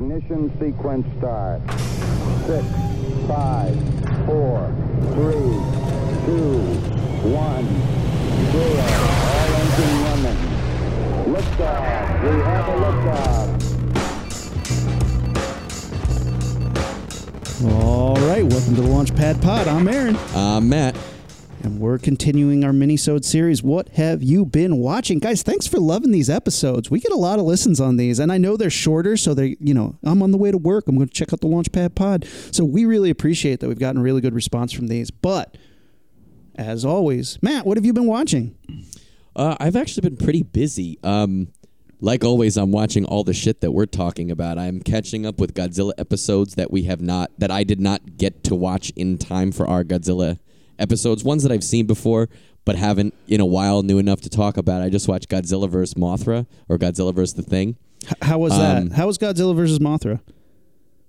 Ignition sequence start. Six, five, four, three, two, one, zero. All engine running. Liftoff. We have a liftoff. All right, welcome to the Launchpad Pod. I'm Aaron, I'm Matt. And we're continuing our mini-sode series. What have you been watching, guys? Thanks for loving these episodes. We get a lot of listens on these, and I know they're shorter, so they, you know, I'm on the way to work. I'm going to check out the Launchpad Pod. So we really appreciate that we've gotten a really good response from these. But as always, Matt, what have you been watching? Uh, I've actually been pretty busy. Um, like always, I'm watching all the shit that we're talking about. I'm catching up with Godzilla episodes that we have not, that I did not get to watch in time for our Godzilla episodes. Ones that I've seen before, but haven't in a while knew enough to talk about. I just watched Godzilla vs. Mothra or Godzilla vs. the Thing. How was Um, that? How was Godzilla versus Mothra?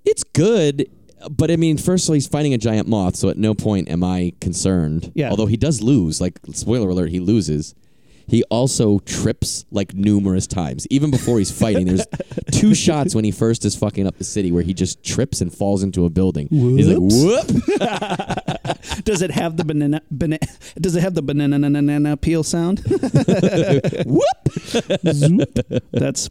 It's good, but I mean, first of all, he's fighting a giant moth, so at no point am I concerned. Yeah. Although he does lose, like spoiler alert, he loses. He also trips like numerous times, even before he's fighting. There's two shots when he first is fucking up the city where he just trips and falls into a building. He's like, Whoops. whoop. Does it have the banana? Bana- does it have the banana banana peel sound? Whoop. Zoop. That's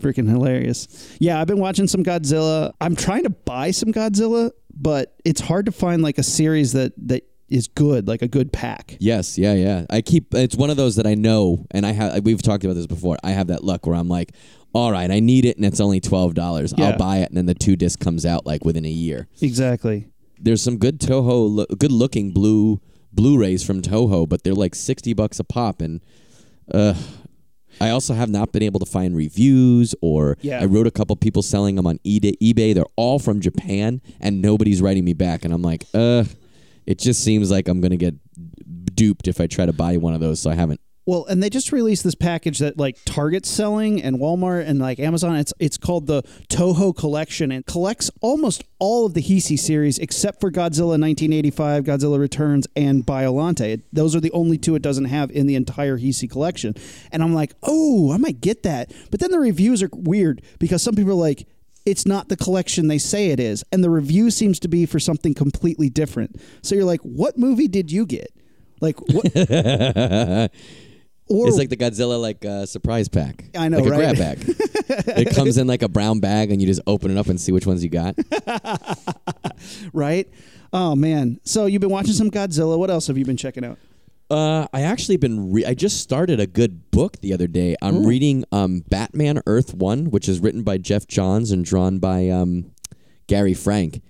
freaking hilarious. Yeah, I've been watching some Godzilla. I'm trying to buy some Godzilla, but it's hard to find like a series that that is good, like a good pack. Yes, yeah, yeah. I keep. It's one of those that I know, and I have. We've talked about this before. I have that luck where I'm like, all right, I need it, and it's only twelve dollars. Yeah. I'll buy it, and then the two disc comes out like within a year. Exactly. there's some good Toho, lo- good looking blue Blu-rays from Toho, but they're like sixty bucks a pop, and uh, I also have not been able to find reviews or Yeah. I wrote a couple people selling them on eBay. eBay. They're all from Japan, and nobody's writing me back, and I'm like, uh, it just seems like I'm gonna get duped if I try to buy one of those, so I haven't. Well, and they just released this package that like Target's selling and Walmart and like Amazon. It's it's called the Toho Collection and collects almost all of the Heisei series except for Godzilla 1985, Godzilla Returns, and Biolante. It- those are the only two it doesn't have in the entire Heisei collection. And I'm like, oh, I might get that. But then the reviews are weird because some people are like. It's not the collection they say it is, and the review seems to be for something completely different. So you're like, "What movie did you get?" Like, what? or It's like the Godzilla like uh, surprise pack. I know, like a grab bag. it comes in like a brown bag, and you just open it up and see which ones you got. right? Oh man! So you've been watching some Godzilla. What else have you been checking out? Uh, I actually been re- I just started a good book the other day. I'm reading um, Batman Earth One, which is written by Geoff Johns and drawn by um, Gary Frank,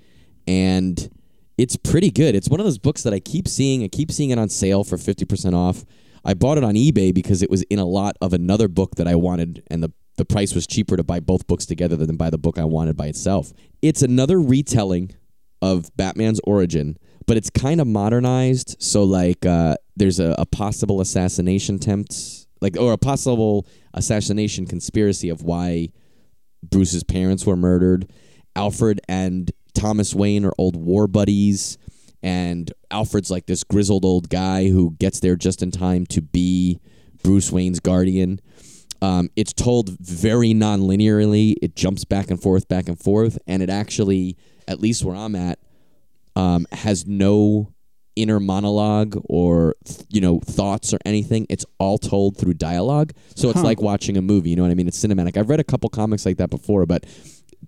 and it's pretty good. It's one of those books that I keep seeing. I keep seeing it on sale for fifty percent off. I bought it on eBay because it was in a lot of another book that I wanted, and the the price was cheaper to buy both books together than buy the book I wanted by itself. It's another retelling of Batman's origin, but it's kind of modernized. So like, uh, there's a, a possible assassination attempt, like, or a possible assassination conspiracy of why Bruce's parents were murdered. Alfred and Thomas Wayne are old war buddies, and Alfred's like this grizzled old guy who gets there just in time to be Bruce Wayne's guardian. Um, it's told very non-linearly. It jumps back and forth, back and forth, and it actually, at least where I'm at, um, has no inner monologue or you know thoughts or anything. It's all told through dialogue. So it's Huh. like watching a movie. You know what I mean? It's cinematic. I've read a couple comics like that before, but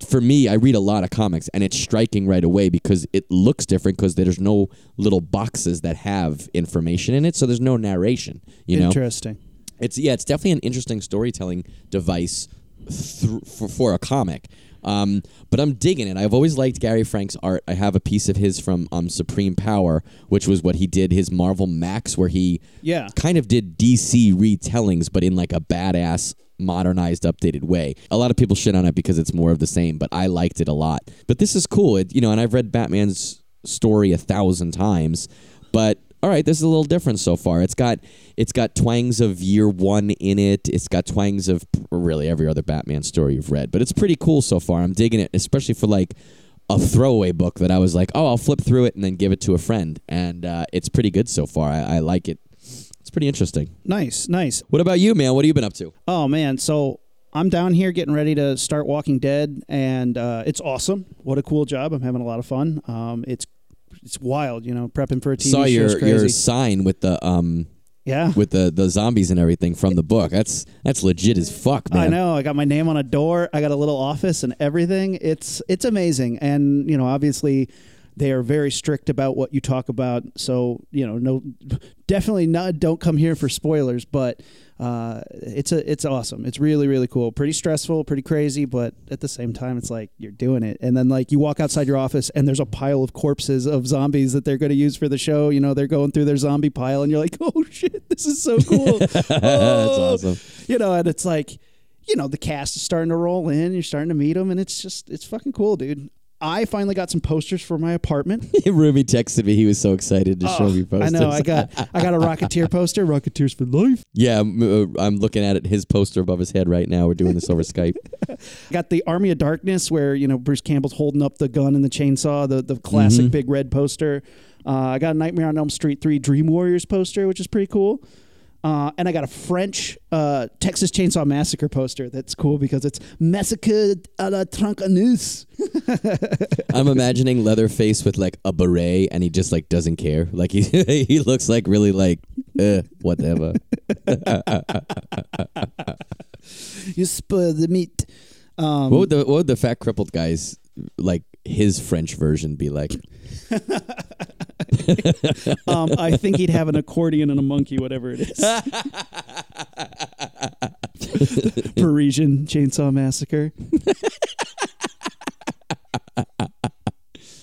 for me, I read a lot of comics, and it's striking right away because it looks different because there's no little boxes that have information in it, so there's no narration. You know, Interesting. it's yeah, it's definitely an interesting storytelling device thr for, for a comic. Um, but I'm digging it. I've always liked Gary Frank's art. I have a piece of his from um, Supreme Power, which was what he did his Marvel Max, where he Yeah. kind of did DC retellings, but in like a badass, modernized, updated way. A lot of people shit on it because it's more of the same, but I liked it a lot. But this is cool. It, you know, and I've read Batman's story a thousand times, but all right, this is a little different so far. It's got it's got twangs of year one in it. It's got twangs of really every other Batman story you've read, but it's pretty cool so far. I'm digging it, especially for like a throwaway book that I was like, oh, I'll flip through it and then give it to a friend, and uh, it's pretty good so far. I, I like it. It's pretty interesting. Nice, nice. What about you, man? What have you been up to? Oh man, so I'm down here getting ready to start Walking Dead, and uh, it's awesome. What a cool job! I'm having a lot of fun. Um, it's it's wild, you know, prepping for a TV Saw your your sign with the um yeah, with the the zombies and everything from the book. That's that's legit as fuck, man. I know. I got my name on a door. I got a little office and everything. It's it's amazing, and you know, obviously, they are very strict about what you talk about. So you know, no, definitely not. Don't come here for spoilers, but uh, it's a it's awesome. It's really really cool. Pretty stressful, pretty crazy, but at the same time, it's like you're doing it. And then like you walk outside your office, and there's a pile of corpses of zombies that they're going to use for the show. You know, they're going through their zombie pile, and you're like, oh shit, this is so cool. That's Oh. awesome. You know, and it's like, you know, the cast is starting to roll in. You're starting to meet them, and it's just, it's fucking cool, dude. I finally got some posters for my apartment. Ruby texted me. He was so excited to show me Oh, I know. I got, I got a Rocketeer poster. Rocketeers for life. Yeah, I'm, uh, I'm looking at it. His poster above his head right now. We're doing this over Skype. Got the Army of Darkness, where you know Bruce Campbell's holding up the gun and the chainsaw, the the classic Mm-hmm. big red poster. Uh, I got a Nightmare on Elm Street three Dream Warriors poster, which is pretty cool. Uh, and I got a French uh, Texas Chainsaw Massacre poster. That's cool because it's Massacre à la Tronçonneuse. I'm imagining Leatherface with like a beret, and he just like doesn't care. Like he he looks like really like uh, whatever. You spoil the meat. Um, What would the what would the fat crippled guys like his French version be like? um, I think he'd have an accordion and a monkey, whatever it is. Parisian Chainsaw Massacre.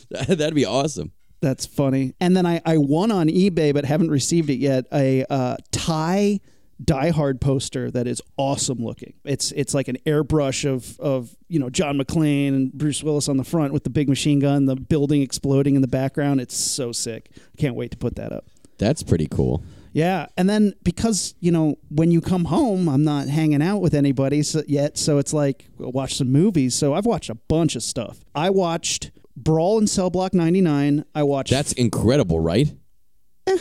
That'd be awesome. That's funny. And then I, I won on eBay, but haven't received it yet. A uh, Thai Die Hard poster that is awesome looking. It's it's like an airbrush of of you know John McClane and Bruce Willis on the front with the big machine gun, the building exploding in the background. It's so sick. I can't wait to put that up. That's pretty cool. Yeah, and then because you know when you come home, I'm not hanging out with anybody so, yet, so it's like we'll watch some movies. So I've watched a bunch of stuff. I watched Brawl in Cell Block 99. I watched That's incredible, right? Eh.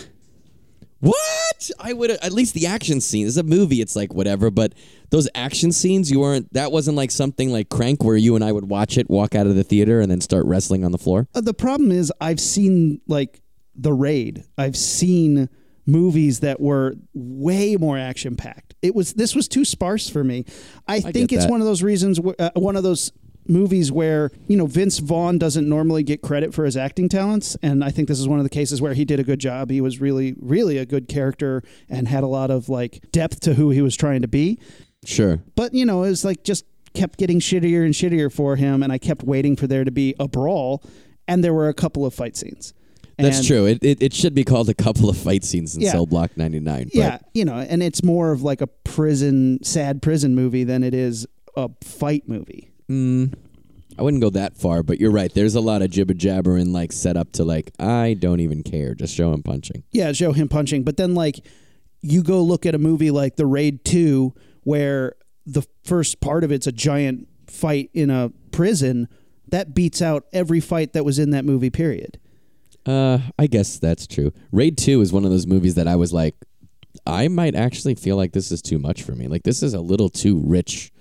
What? I would at least the action scene. It's a movie. It's like whatever, but those action scenes, you weren't. That wasn't like something like Crank, where you and I would watch it, walk out of the theater, and then start wrestling on the floor. Uh, the problem is I've seen like The Raid. I've seen movies that were way more action packed. It was this was too sparse for me. I, think it's that. one of those reasons uh, one of those movies where, you know, Vince Vaughn doesn't normally get credit for his acting talents and I think this is one of the cases where he did a good job. He was really really a good character and had a lot of like depth to who he was trying to be. Sure. But you know, it was like just kept getting shittier and shittier for him, and I kept waiting for there to be a brawl, and there were a couple of fight scenes. That's And- true. It, it it should be called a couple of fight scenes in Yeah. Cell Block 99. But Yeah, you know, and it's more of like a prison, sad prison movie than it is a fight movie. Mm, I wouldn't go that far, but you're right. There's a lot of jibber jabber and like set up to like I don't even care. Just show him punching. Yeah, show him punching, but then like you go look at a movie like The Raid Two, where the first part of it's a giant fight in a prison. That beats out every fight that was in that movie. Period. Uh, I guess that's true. Raid 2 is one of those movies that I was like, I might actually feel like this is too much for me. Like, this is a little too rich.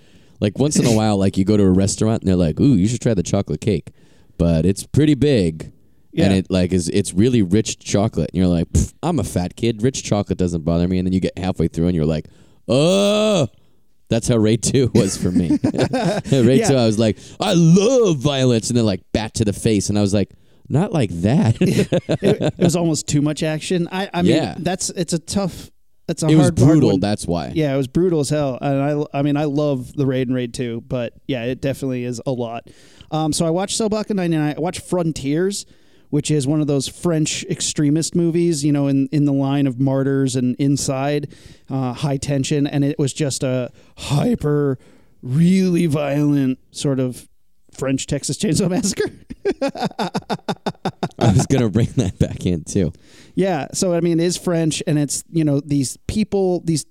Like, once in a while, like, you go to a restaurant and they're like, ooh, you should try the chocolate cake. But it's pretty big. Yeah. And it like is it's really rich chocolate. And you're like, I'm a fat kid. Rich chocolate doesn't bother me. And then you get halfway through and you're like, oh, that's how Raid 2 was for me. Raid Yeah. 2, I was like, I love violence. And then like bat to the face. And I was like, not like that. it, it was almost too much action. I, I mean, Yeah. that's it's a tough. It's a it was hard, hard brutal. one. That's why. Yeah, it was brutal as hell. And I, I mean, I love the Raid and Raid 2, but yeah, it definitely is a lot. Um, so I watched Cell Block 99. I watched Frontiers, which is one of those French extremist movies, you know, in, in the line of Martyrs and Inside, uh, high tension. And it was just a hyper, really violent sort of French Texas Chainsaw Massacre. I was gonna bring that back in too. Yeah, so I mean, it is French, and it's you know these people, these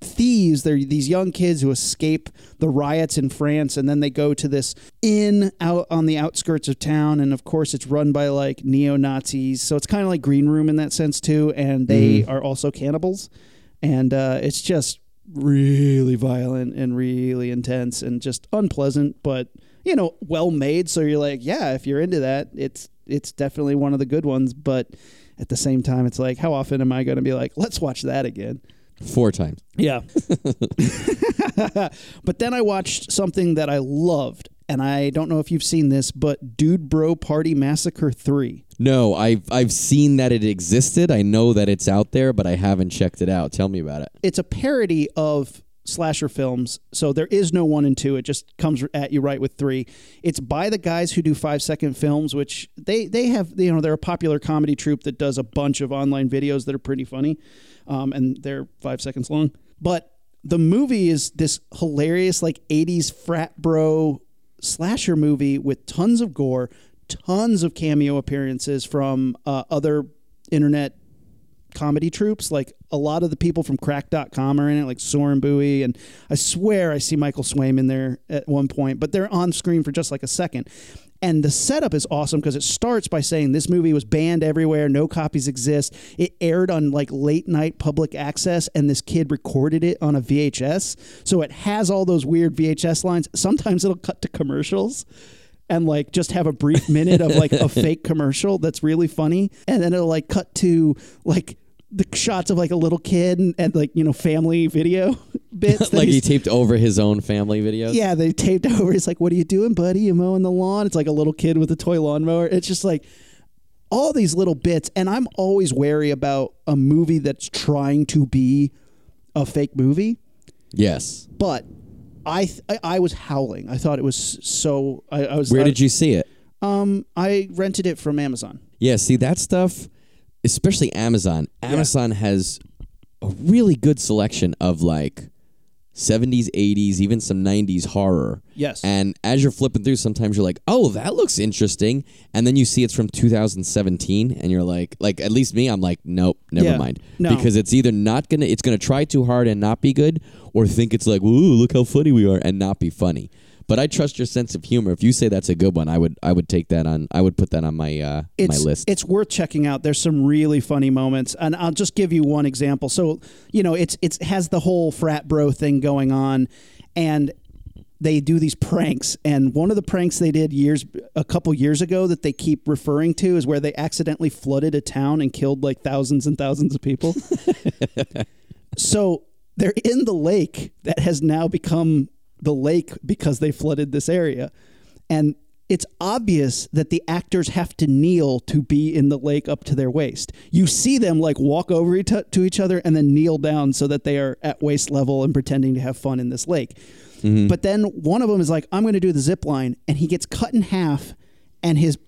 thieves. They're these young kids who escape the riots in France, and then they go to this inn out on the outskirts of town, and of course, it's run by like neo Nazis. So it's kind of like Green Room in that sense too, and they are also cannibals, and uh, it's just really violent and really intense and just unpleasant, but you know, well made. So you're like, yeah, if you're into that, it's it's definitely one of the good ones. But at the same time, it's like, how often am I going to be like, let's watch that again? Four times. Yeah. but then I watched something that I loved, and I don't know if you've seen this, but Dude Bro Party Massacre 3. No, I've I've seen that it existed. I know that it's out there, but I haven't checked it out. Tell me about it. It's a parody of slasher films. So there is no one and two. It just comes at you right with three. It's by the guys who do five second films, which they they have you know they're a popular comedy troupe that does a bunch of online videos that are pretty funny, um, and they're five seconds long. But the movie is this hilarious like 80s frat bro slasher movie with tons of gore, tons of cameo appearances from uh, other internet comedy troops. Like a lot of the people from cracked.com are in it, like Soren Bowie. And I swear I see Michael Swaim in there at one point, but they're on screen for just like a second. And the setup is awesome because it starts by saying this movie was banned everywhere, no copies exist. It aired on like late night public access, and this kid recorded it on a VHS. So it has all those weird VHS lines. Sometimes it'll cut to commercials and like just have a brief minute of like a fake commercial that's really funny and then it'll like cut to like the shots of like a little kid and, and like you know family video bits like he taped over his own family videos. yeah they taped over it's like what are you doing buddy you mowing the lawn it's like a little kid with a toy lawnmower it's just like all these little bits and i'm always wary about a movie that's trying to be a fake movie Yes. but I, th- I I was howling. I thought it was so. I, I was. Where I- did you see it? Um, I rented it from Amazon. Yeah, see that stuff, especially Amazon. Amazon has a really good selection of like 70s, 80s, even some 90s horror. Yes. And as you're flipping through, sometimes you're like, "Oh, that looks interesting," and then you see it's from 2017, and you're like, like at least me, I'm like, "Nope, never Yeah. mind," No. because it's either not gonna, it's gonna try too hard and not be good, or think it's like, "Ooh, look how funny we are," and not be funny. But I trust your sense of humor. If you say that's a good one, I would, I would take that on. I would put that on my, uh, it's, my list. It's worth checking out. There's some really funny moments, and I'll just give you one example. So you know, it's it's has the whole frat bro thing going on, and they do these pranks. And one of the pranks they did years a couple years ago that they keep referring to is where they accidentally flooded a town and killed like thousands and thousands of people. so they're in the lake that has now become the lake because they flooded this area. And it's obvious that the actors have to kneel to be in the lake up to their waist. You see them like walk over each- to each other and then kneel down so that they are at waist level and pretending to have fun in this lake. Mm-hmm. But then one of them is like, I'm going to do the zip line. And he gets cut in half and his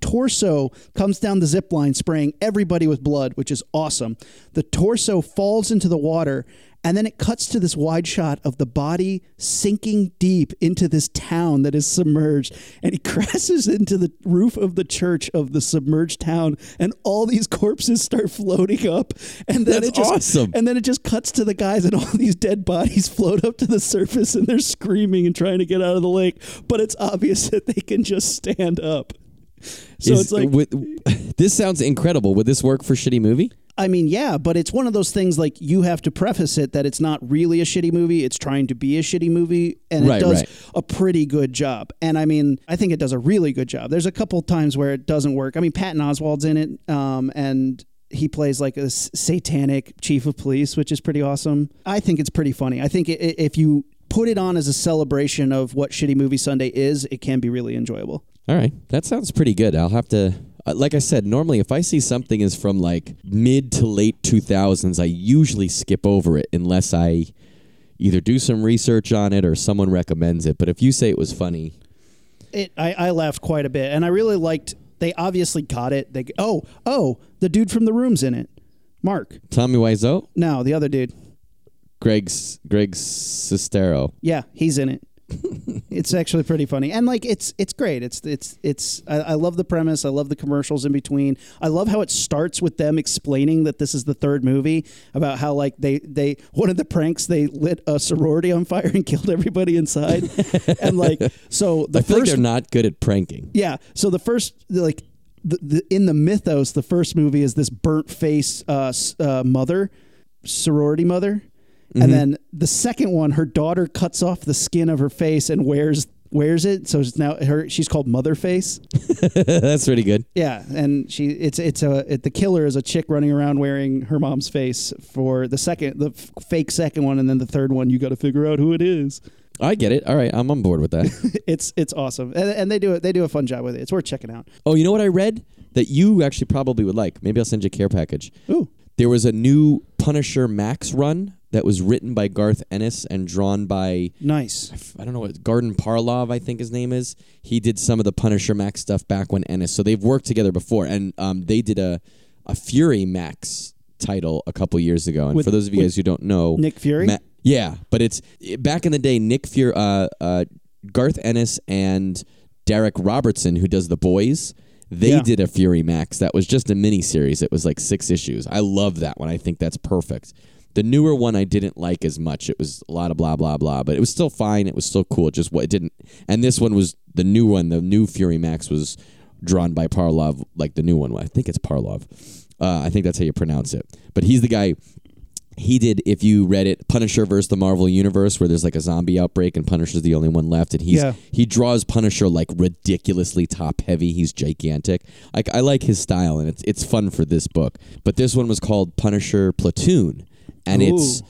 torso comes down the zip line, spraying everybody with blood, which is awesome. The torso falls into the water, and then it cuts to this wide shot of the body sinking deep into this town that is submerged. And he crashes into the roof of the church of the submerged town, and all these corpses start floating up. And then That's it just awesome. and then it just cuts to the guys, and all these dead bodies float up to the surface, and they're screaming and trying to get out of the lake. But it's obvious that they can just stand up. So Is- it's like, would- this sounds incredible. Would this work for shitty movie? I mean, yeah, but it's one of those things like you have to preface it that it's not really a shitty movie. It's trying to be a shitty movie, and Right, it does right. a pretty good job. And I mean, I think it does a really good job. There's a couple times where it doesn't work. I mean, Patton Oswalt's in it, um, and he plays like a s- satanic chief of police, which is pretty awesome. I think it's pretty funny. I think i- i- if you put it on as a celebration of what Shitty Movie Sunday is, it can be really enjoyable. All right, that sounds pretty good. I'll have to. Uh, like I said, normally if I see something is from like mid to late 2000s, I usually skip over it unless I either do some research on it or someone recommends it. But if you say it was funny, it I, I laughed quite a bit and i really liked they obviously got it they oh oh the dude from the room's in it mark Tommy Wiseau, no the other dude Greg's Greg Sestero. yeah he's in it it's actually pretty funny. And like it's it's great. It's it's it's I, I love the premise. I love the commercials in between. I love how it starts with them explaining that this is the third movie about how like they they one of the pranks they lit a sorority on fire and killed everybody inside. And like so the I feel like first they're not good at pranking. Yeah. So the first, like, the, the in the mythos, the first movie is this burnt face uh, uh, mother, sorority mother, And mm-hmm. then the second one, her daughter cuts off the skin of her face and wears wears it. So it's now her. She's called Mother Face. That's pretty good. Yeah, and she it's it's a it, the killer is a chick running around wearing her mom's face for the second the f- fake second one, and then the third one you got to figure out who it is. I get it. All right, I'm on board with that. It's it's awesome, and, and they do it. They do a fun job with it. It's worth checking out. oh, you know what I read that you actually probably would like? Maybe I'll send you a care package. Ooh, There was a new Punisher Max run that was written by Garth Ennis and drawn by nice. I don't know what Goran Parlov I think his name is. He did some of the Punisher Max stuff back when Ennis. So they've worked together before, and um, they did a a Fury Max title a couple years ago. And With- for those of you with guys who don't know, Nick Fury? Ma- yeah, but it's back in the day. Nick Fury, uh, uh, Garth Ennis, and Darick Robertson, who does the Boys. They Yeah. did a Fury Max that was just a mini series. It was like six issues. I love that one. I think that's perfect. The newer one I didn't like as much. It was a lot of blah blah blah, but it was still fine. It was still cool. It just what it didn't. And this one was the new one. The new Fury Max was drawn by Parlov, like the new one. I think it's Parlov. Uh, I think that's how you pronounce it. But he's the guy he did if you read it punisher versus the marvel universe where there's like a zombie outbreak and punisher's the only one left and he's Yeah. he draws punisher like ridiculously top heavy he's gigantic like i like his style and it's it's fun for this book but this one was called punisher platoon and it's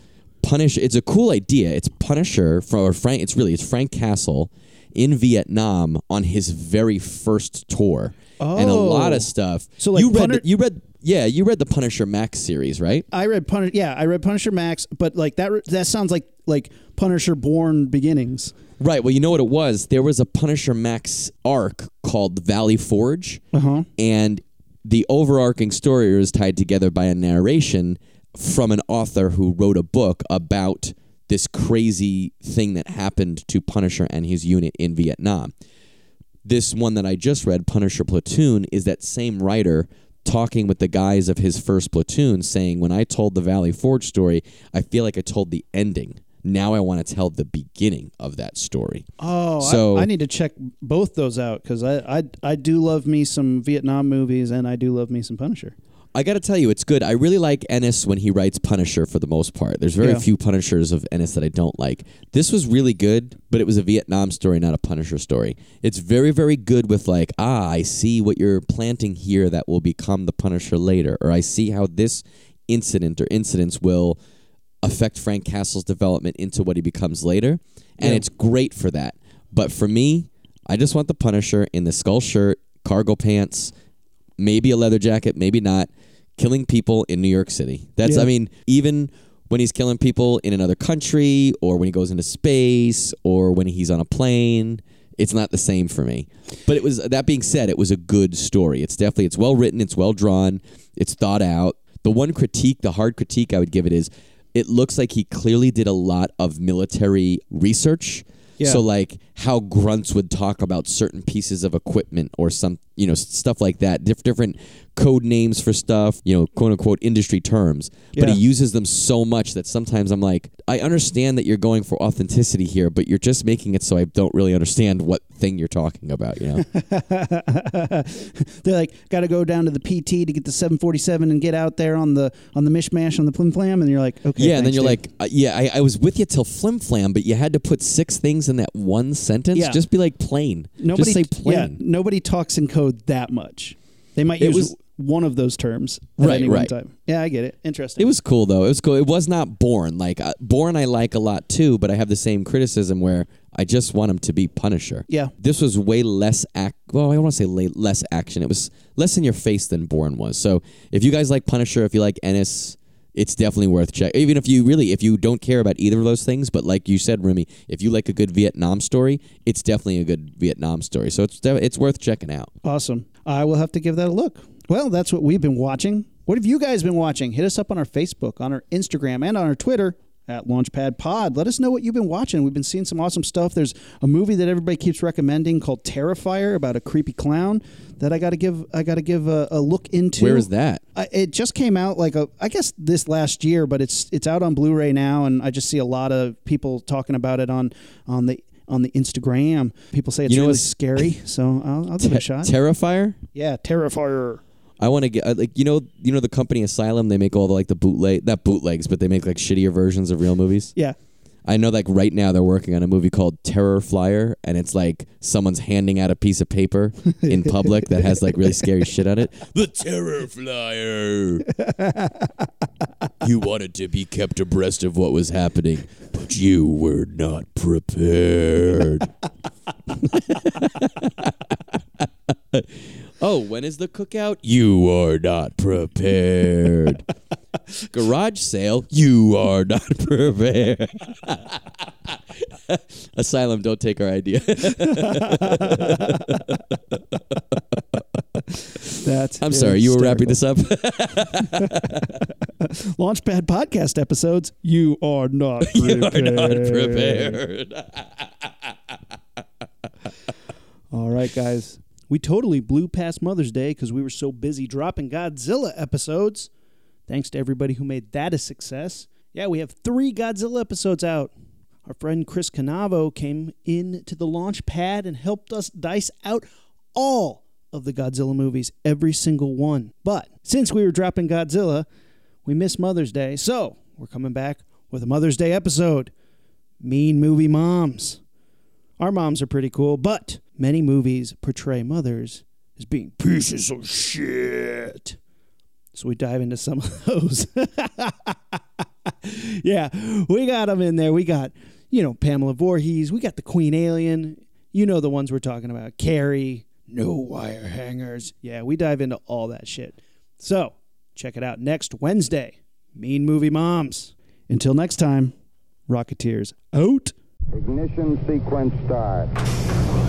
punish it's a cool idea it's punisher from or frank it's really it's frank castle in vietnam on his very first tour and a lot Oh. of stuff So, like, you read you read yeah you read the punisher max series right I read Punisher. Yeah, I read Punisher Max, but like that. That sounds like like Punisher Born Beginnings. Right. Well, you know what it was? There was a Punisher Max arc called Valley Forge, Uh huh. and the overarching story was tied together by a narration from an author who wrote a book about this crazy thing that happened to Punisher and his unit in Vietnam. This one that I just read, Punisher Platoon, is that same writer talking with the guys of his first platoon saying, When I told the Valley Forge story, I feel like I told the ending. Now I want to tell the beginning of that story. Oh, So- I, I need to check both those out because I, I I do love me some Vietnam movies and I do love me some Punisher. I got to tell you, it's good. I really like Ennis when he writes Punisher for the most part. There's very Yeah. few Punishers of Ennis that I don't like. This was really good, but it was a Vietnam story, not a Punisher story. It's very, very good with, like, ah, I see what you're planting here that will become the Punisher later, or I see how this incident or incidents will affect Frank Castle's development into what he becomes later. And Yeah. it's great for that. But for me, I just want the Punisher in the skull shirt, cargo pants, maybe a leather jacket, maybe not, killing people in New York City. That's, Yeah. I mean, even when he's killing people in another country or when he goes into space or when he's on a plane, it's not the same for me. But it was, that being said, it was a good story. It's definitely, it's well written, it's well drawn, it's thought out. The one critique, the hard critique I would give it is it looks like he clearly did a lot of military research. Yeah. So like how grunts would talk about certain pieces of equipment or some you know stuff like that, diff- different code names for stuff, you know, quote unquote industry terms. But he uses them so much that sometimes I'm like, I understand that you're going for authenticity here, but you're just making it so I don't really understand what thing you're talking about. You know? They're like, got to go down to the PT to get the 747 and get out there on the on the mishmash on the flim flam, and you're like, okay, yeah, and then you're dude. like, uh, yeah, I, I was with you till flim flam, but you had to put six things in that one sentence. Yeah. Just be like plain. nobody, just say yeah, plain. nobody talks in code that much. They might It use was- one of those terms at Right, any one right. time. Yeah, I get it. Interesting. It was cool though. It was cool. It was not born like uh, born. I like a lot too, but I have the same criticism where I just want him to be Punisher. Yeah. This was way less act. Well, I want to say less action. It was less in your face than Born was. So if you guys like Punisher, if you like Ennis, it's definitely worth check. Even if you really, if you don't care about either of those things, but like you said, Remy, if you like a good Vietnam story, it's definitely a good Vietnam story. So it's de- it's worth checking out. Awesome. I will have to give that a look. Well, that's what we've been watching. What have you guys been watching? Hit us up on our Facebook, on our Instagram, and on our Twitter at Launchpad Pod. Let us know what you've been watching. We've been seeing some awesome stuff. There's a movie that everybody keeps recommending called Terrifier about a creepy clown that I got to give I got to give a, a look into. Where is that? I, it just came out like a, I guess this last year, but it's it's out on Blu-ray now, and I just see a lot of people talking about it on on the on the Instagram. People say it's You know really scary, so I'll, I'll give it a shot. Terrifier. yeah, Terrifier. I want to get like you know you know the company Asylum. They make all the like the bootleg not bootlegs, but they make like shittier versions of real movies. Yeah. I know like right now they're working on a movie called Terror Flyer, and it's like someone's handing out a piece of paper in public that has like really scary shit on it. The Terror Flyer. you wanted to be kept abreast of what was happening, but you were not prepared. oh, when is the cookout? You are not prepared. Garage sale? You are not prepared. Asylum, don't take our idea. That's I'm sorry, you were wrapping this up. Launchpad podcast episodes. You are not you are not prepared. All right, guys. We totally blew past Mother's Day because we were so busy dropping Godzilla episodes. Thanks to everybody who made that a success. Yeah, we have three Godzilla episodes out. Our friend Chris Canavo came in to the launch pad and helped us dice out all of the Godzilla movies, every single one. But since we were dropping Godzilla, we missed Mother's Day, so we're coming back with a Mother's Day episode Mean Movie Moms. Our moms are pretty cool, but many movies portray mothers as being pieces of shit. So we dive into some of those. yeah, we got them in there. We got, you know, Pamela Voorhees. We got the Queen Alien. You know the ones we're talking about. Carrie, no wire hangers. Yeah, we dive into all that shit. So check it out next Wednesday. Mean Movie Moms. Until next time, Rocketeers out. Ignition sequence start